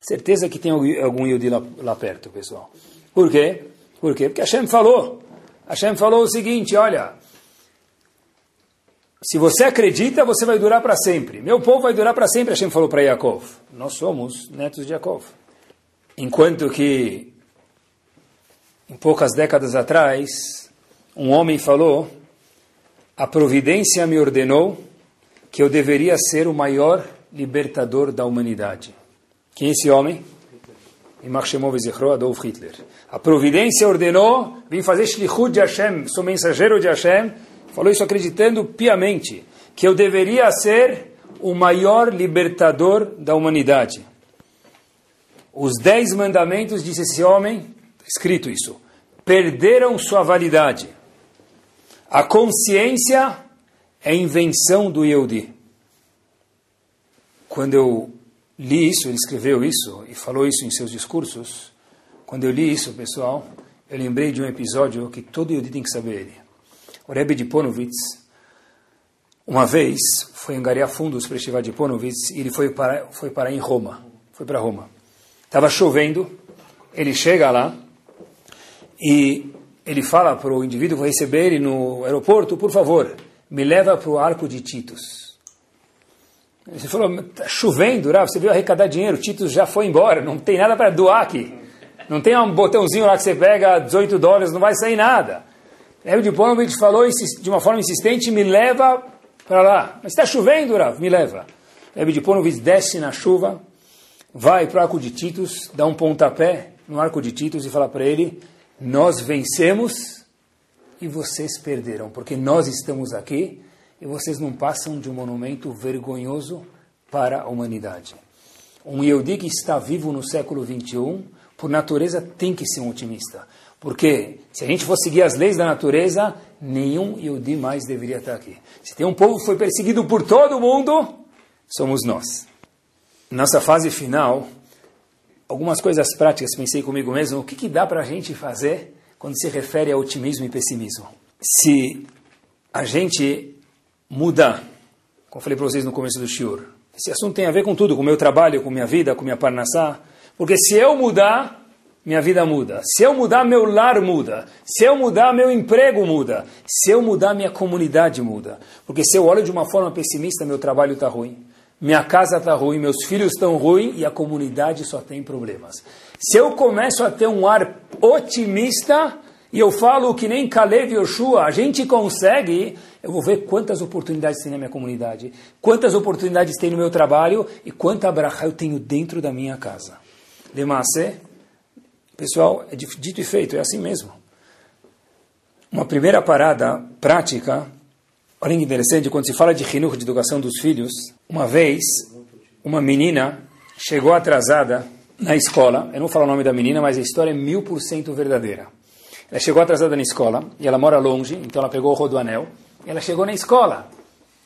Certeza que tem algum Yudi lá, lá perto, pessoal. Por quê? Por quê? Porque Hashem falou. Hashem falou o seguinte, olha, se você acredita, você vai durar para sempre. Meu povo vai durar para sempre, Hashem falou para Yaakov. Nós somos netos de Yaakov. Enquanto que, em poucas décadas atrás, um homem falou, a providência me ordenou que eu deveria ser o maior libertador da humanidade. Quem é esse homem? Imach Shemov Adolf Hitler. A providência ordenou, vim fazer shlichut de Hashem, sou mensageiro de Hashem, falou isso acreditando piamente, que eu deveria ser o maior libertador da humanidade. Os dez mandamentos, disse esse homem, escrito isso, perderam sua validade. A consciência é invenção do Yehudi. Quando eu li isso, ele escreveu isso e falou isso em seus discursos. Quando eu li isso, pessoal, eu lembrei de um episódio que todo Yehudi tem que saber. O Rebbe de Ponovitz, uma vez, foi angariar fundos para estivar de Ponovitz e ele foi para, foi para em Roma. Foi para Roma. Estava chovendo, ele chega lá e ele fala para o indivíduo que vai receber ele no aeroporto, por favor, me leva para o arco de Titus. Ele falou, está chovendo, Rav, você veio arrecadar dinheiro, o Titus já foi embora, não tem nada para doar aqui. Não tem um botãozinho lá que você pega 18 dólares, não vai sair nada. Rebbe de Ponovitch falou de uma forma insistente, me leva para lá. Mas está chovendo, Rav, me leva. Rebbe de Ponovitch desce na chuva, vai para o arco de Titus, dá um pontapé no arco de Titus e fala para ele, nós vencemos e vocês perderam, porque nós estamos aqui e vocês não passam de um monumento vergonhoso para a humanidade. Um Yehudi que está vivo no século 21, por natureza, tem que ser um otimista. Porque se a gente for seguir as leis da natureza, nenhum Yehudi mais deveria estar aqui. Se tem um povo que foi perseguido por todo mundo, somos nós. Nossa fase final, algumas coisas práticas, pensei comigo mesmo, o que, que dá para a gente fazer quando se refere a otimismo e pessimismo? Se a gente mudar, como falei para vocês no começo do shiur, esse assunto tem a ver com tudo, com o meu trabalho, com minha vida, com minha parnassá, porque se eu mudar, minha vida muda. Se eu mudar, meu lar muda. Se eu mudar, meu emprego muda. Se eu mudar, minha comunidade muda. Porque se eu olho de uma forma pessimista, meu trabalho está ruim. Minha casa está ruim, meus filhos estão ruins e a comunidade só tem problemas. Se eu começo a ter um ar otimista e eu falo que nem Caleb e Yoshua, a gente consegue, eu vou ver quantas oportunidades tem na minha comunidade, quantas oportunidades tem no meu trabalho e quanta abraha eu tenho dentro da minha casa. Demase, pessoal, é dito e feito, é assim mesmo. Uma primeira parada prática Olha que interessante, quando se fala de rinur, de educação dos filhos, uma vez, uma menina chegou atrasada na escola, eu não vou falar o nome da menina, mas a história é mil por cento verdadeira. Ela chegou atrasada na escola, e ela mora longe, então ela pegou o rodoanel, e ela chegou na escola,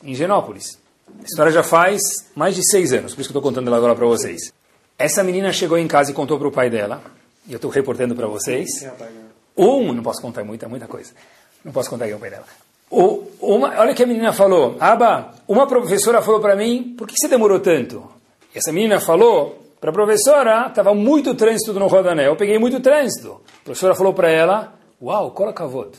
em Genópolis. A história já faz mais de seis anos, por isso que eu estou contando ela agora para vocês. Essa menina chegou em casa e contou para o pai dela, e eu estou reportando para vocês. Um, não posso contar muita, muita coisa. Não posso contar aqui o pai dela. O, uma, olha que a menina falou, Aba, uma professora falou para mim, por que você demorou tanto? E essa menina falou para a professora, estava muito trânsito no Rodanel, eu peguei muito trânsito. A professora falou para ela, uau, cola cavod.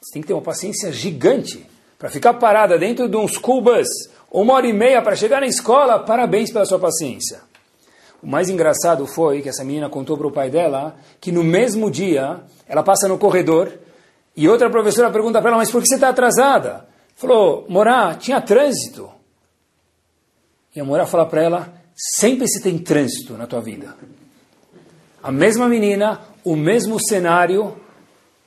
Você tem que ter uma paciência gigante para ficar parada dentro de school bus uma hora e meia para chegar na escola, parabéns pela sua paciência. O mais engraçado foi que essa menina contou para o pai dela que no mesmo dia ela passa no corredor e outra professora pergunta para ela, mas por que você está atrasada? Falou, Morá, tinha trânsito. E a Morá fala para ela, sempre se tem trânsito na tua vida. A mesma menina, o mesmo cenário,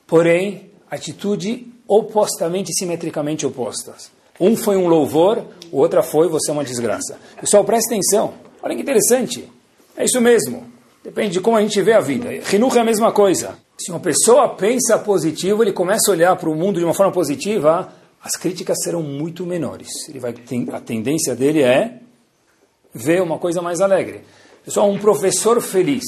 porém, atitude opostamente, simetricamente opostas. Um foi um louvor, o outro foi você é uma desgraça. Pessoal, presta atenção. Olha que interessante. É isso mesmo. Depende de como a gente vê a vida. Rinuch é a mesma coisa. Se uma pessoa pensa positivo, ele começa a olhar para o mundo de uma forma positiva, as críticas serão muito menores. Ele vai a tendência dele é ver uma coisa mais alegre. Pessoal, um professor feliz,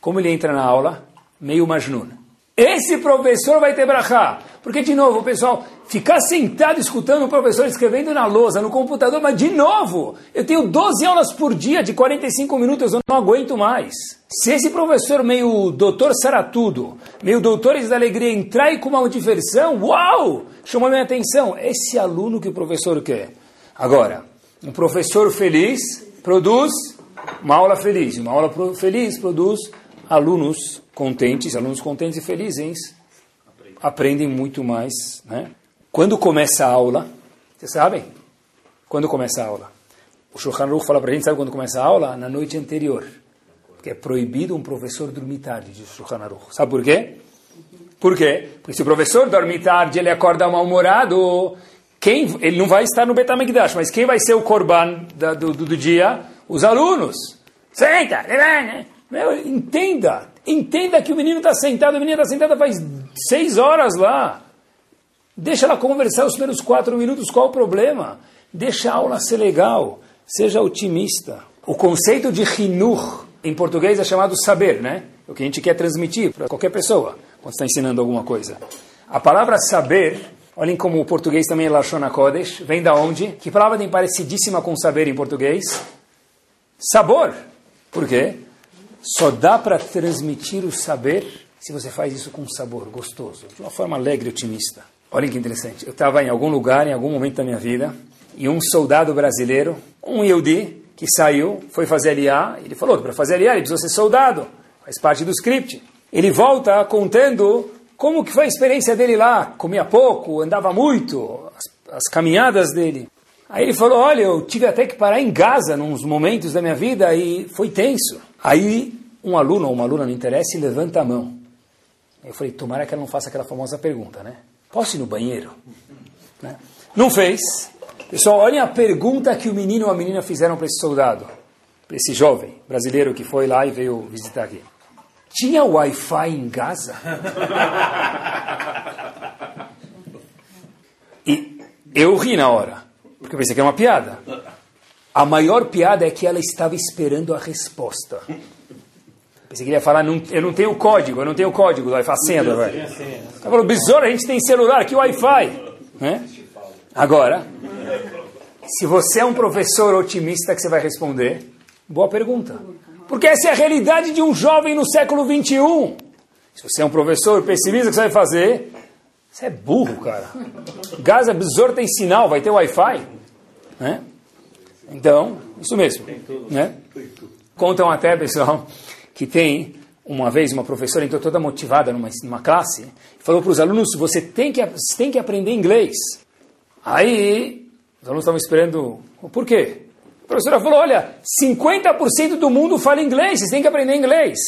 como ele entra na aula? Meio majnun. Esse professor vai ter brachá. Porque, de novo, pessoal, ficar sentado escutando o professor escrevendo na lousa, no computador, mas de novo, eu tenho 12 aulas por dia de 45 minutos, eu não aguento mais. Se esse professor meio doutor Saratudo, meio doutores da alegria entrar e com uma diversão, uau, chamou minha atenção. Esse aluno que o professor quer. Agora, um professor feliz produz uma aula feliz. Uma aula feliz produz alunos contentes, alunos contentes e felizes aprendem muito mais. Né? Quando começa a aula, vocês sabem? Quando começa a aula? O Shulchan Aruch fala para a gente, sabe quando começa a aula? Na noite anterior. Porque é proibido um professor dormir tarde, diz o Shulchan Aruch. Sabe por quê? Por quê? Porque se o professor dorme tarde, ele acorda mal-humorado, quem, ele não vai estar no Betamigdash, mas quem vai ser o korban da, do, do, do, dia? Os alunos. Senta, né? Meu, entenda, entenda que o menino está sentado, a menina está sentada faz seis horas lá. Deixa ela conversar os primeiros quatro minutos, qual o problema? Deixa a aula ser legal, seja otimista. O conceito de hinur em português é chamado saber, né? O que a gente quer transmitir para qualquer pessoa quando está ensinando alguma coisa. A palavra saber Olhem como o português também é Lashon Kodesh. Vem da onde? Que palavra tem parecidíssima com saber em português? Sabor. Por quê? Só dá para transmitir o saber se você faz isso com sabor, gostoso, de uma forma alegre e otimista. Olhem que interessante. Eu estava em algum lugar, em algum momento da minha vida, e um soldado brasileiro, um Yehudi, que saiu, foi fazer aliá, ele falou para fazer aliá ele precisou ser soldado, faz parte do script. Ele volta contando como que foi a experiência dele lá? Comia pouco, andava muito, as, as caminhadas dele. Aí ele falou, olha, eu tive até que parar em Gaza nos momentos da minha vida e foi tenso. Aí um aluno ou uma aluna, não interessa, levanta a mão. Eu falei, tomara que ela não faça aquela famosa pergunta, né? Posso ir no banheiro? Né? Não fez. Pessoal, olhem a pergunta que o menino ou a menina fizeram para esse soldado, para esse jovem brasileiro que foi lá e veio visitar aqui. Tinha Wi-Fi em Gaza? e eu ri na hora, porque eu pensei que era uma piada. A maior piada é que ela estava esperando a resposta. Pensei que ele ia falar, não, eu não tenho código, eu não tenho código do Wi-Fi, senha, velho. Ela falou, besouro, a gente tem celular, que Wi-Fi? Né? Agora, se você é um professor otimista que você vai responder, boa pergunta. Porque essa é a realidade de um jovem no século 21. Se você é um professor pessimista, o que você vai fazer? Você é burro, cara. Gaza, besouro tem sinal, vai ter Wi-Fi. Né? Então, isso mesmo. Né? Contam até, pessoal, que tem uma vez uma professora entrou toda motivada numa, numa classe e falou para os alunos: você tem que, tem que aprender inglês. Aí, os alunos estavam esperando, por quê? Professora falou: olha, 50% do mundo fala inglês, vocês têm que aprender inglês.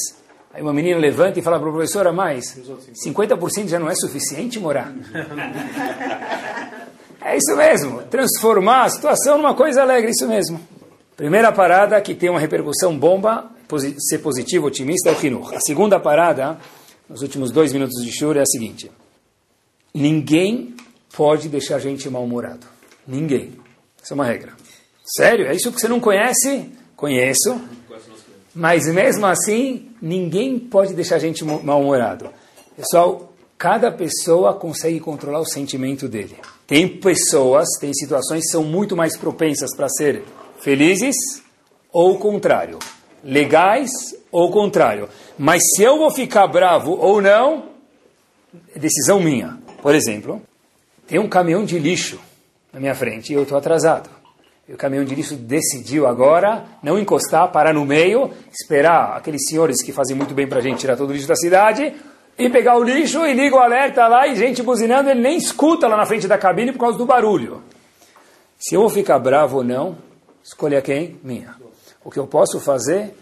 Aí uma menina levanta e fala para a professora: mas 50% já não é suficiente, morar? é isso mesmo, transformar a situação numa coisa alegre, isso mesmo. Primeira parada que tem uma repercussão bomba, ser positivo, otimista, é o Hinur. A segunda parada, nos últimos dois minutos de choro, é a seguinte: ninguém pode deixar a gente mal-humorado. Ninguém. Essa é uma regra. Sério? É isso que você não conhece? Conheço. Mas mesmo assim, ninguém pode deixar a gente mal-humorado. Pessoal, cada pessoa consegue controlar o sentimento dele. Tem pessoas, tem situações que são muito mais propensas para ser felizes ou contrário. Legais ou contrário. Mas se eu vou ficar bravo ou não, é decisão minha. Por exemplo, tem um caminhão de lixo na minha frente e eu estou atrasado. O caminhão de lixo decidiu agora não encostar, parar no meio, esperar aqueles senhores que fazem muito bem para a gente tirar todo o lixo da cidade, e pegar o lixo e liga o alerta lá e gente buzinando, ele nem escuta lá na frente da cabine por causa do barulho. Se eu vou ficar bravo ou não, escolha quem? Minha. O que eu posso fazer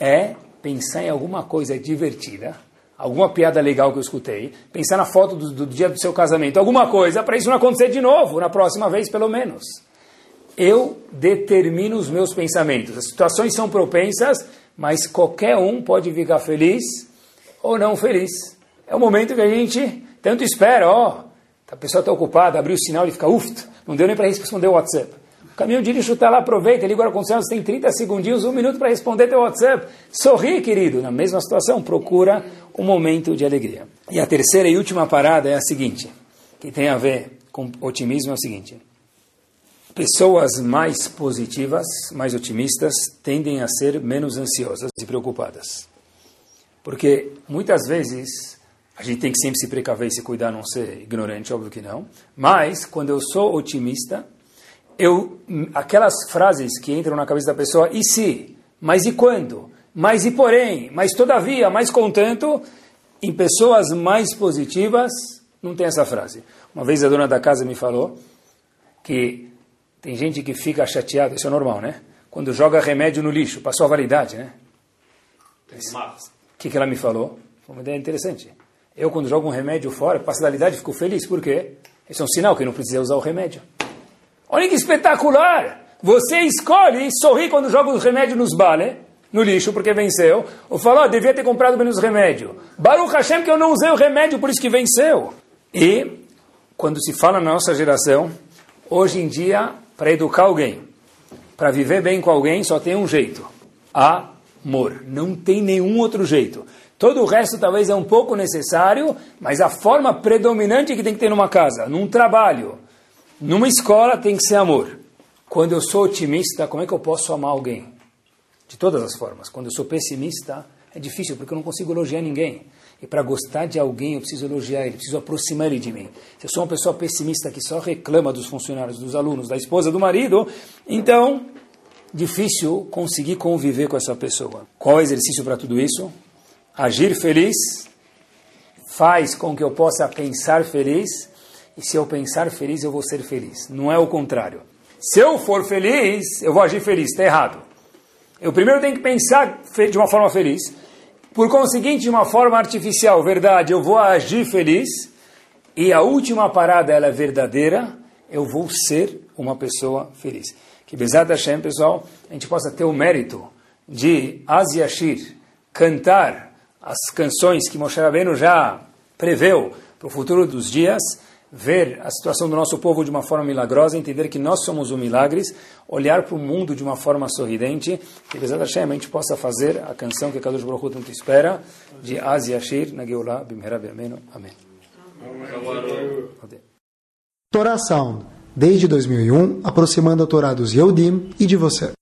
é pensar em alguma coisa divertida, alguma piada legal que eu escutei, pensar na foto do, do dia do seu casamento, alguma coisa para isso não acontecer de novo, na próxima vez pelo menos eu determino os meus pensamentos. As situações são propensas, mas qualquer um pode ficar feliz ou não feliz. É o momento que a gente tanto espera, ó, a pessoa está ocupada, abriu o sinal e fica, uft, não deu nem para responder o WhatsApp. O caminhão de lixo está lá, aproveita, liga o ar-condicionado, você tem 30 segundinhos, um minuto para responder teu WhatsApp. Sorri, querido. Na mesma situação, procura um momento de alegria. E a terceira e última parada é a seguinte. que tem a ver com otimismo é o seguinte. Pessoas mais positivas, mais otimistas, tendem a ser menos ansiosas e preocupadas. Porque muitas vezes a gente tem que sempre se precaver e se cuidar, não ser ignorante, óbvio que não. Mas quando eu sou otimista, eu aquelas frases que entram na cabeça da pessoa, e se, mas e quando, mas e porém, mas todavia, mas contanto, em pessoas mais positivas não tem essa frase. Uma vez a dona da casa me falou que tem gente que fica chateada, isso é normal, né? Quando joga remédio no lixo, passou a validade, né? O que, que ela me falou? Foi uma ideia interessante. Eu, quando jogo um remédio fora, passa a validade, fico feliz. Por quê? Isso é um sinal que não precisa usar o remédio. Olha que espetacular! Você escolhe sorrir quando joga o remédio nos bale, no lixo, porque venceu. Ou fala, oh, devia ter comprado menos remédio. Baruch Hashem que eu não usei o remédio, por isso que venceu. E, quando se fala na nossa geração, hoje em dia, para educar alguém, para viver bem com alguém, só tem um jeito: amor. Não tem nenhum outro jeito. Todo o resto talvez é um pouco necessário, mas a forma predominante que tem que ter numa casa, num trabalho, numa escola, tem que ser amor. Quando eu sou otimista, como é que eu posso amar alguém? De todas as formas. Quando eu sou pessimista, é difícil, porque eu não consigo elogiar ninguém. E para gostar de alguém, eu preciso elogiar ele, preciso aproximar ele de mim. Se eu sou uma pessoa pessimista que só reclama dos funcionários, dos alunos, da esposa, do marido, então, difícil conseguir conviver com essa pessoa. Qual é o exercício para tudo isso? Agir feliz faz com que eu possa pensar feliz, e se eu pensar feliz, eu vou ser feliz. Não é o contrário. Se eu for feliz, eu vou agir feliz. Está errado. Eu primeiro tenho que pensar de uma forma feliz. Por conseguinte, de uma forma artificial, verdade, eu vou agir feliz. E a última parada, ela é verdadeira, eu vou ser uma pessoa feliz. Que Bezat Hashem, pessoal, a gente possa ter o mérito de Asiashir, cantar as canções que Moshe Rabbeinu já preveu para o futuro dos dias, ver a situação do nosso povo de uma forma milagrosa, entender que nós somos os milagres, olhar para o mundo de uma forma sorridente, que Bezat a gente possa fazer a canção que Kadosh Baruch Hu tanto espera, de Az Yashir, na Geulah, Bimhera Amém. Amém. Torá Sound, desde 2001, aproximando a Torá dos Yehudim e de você.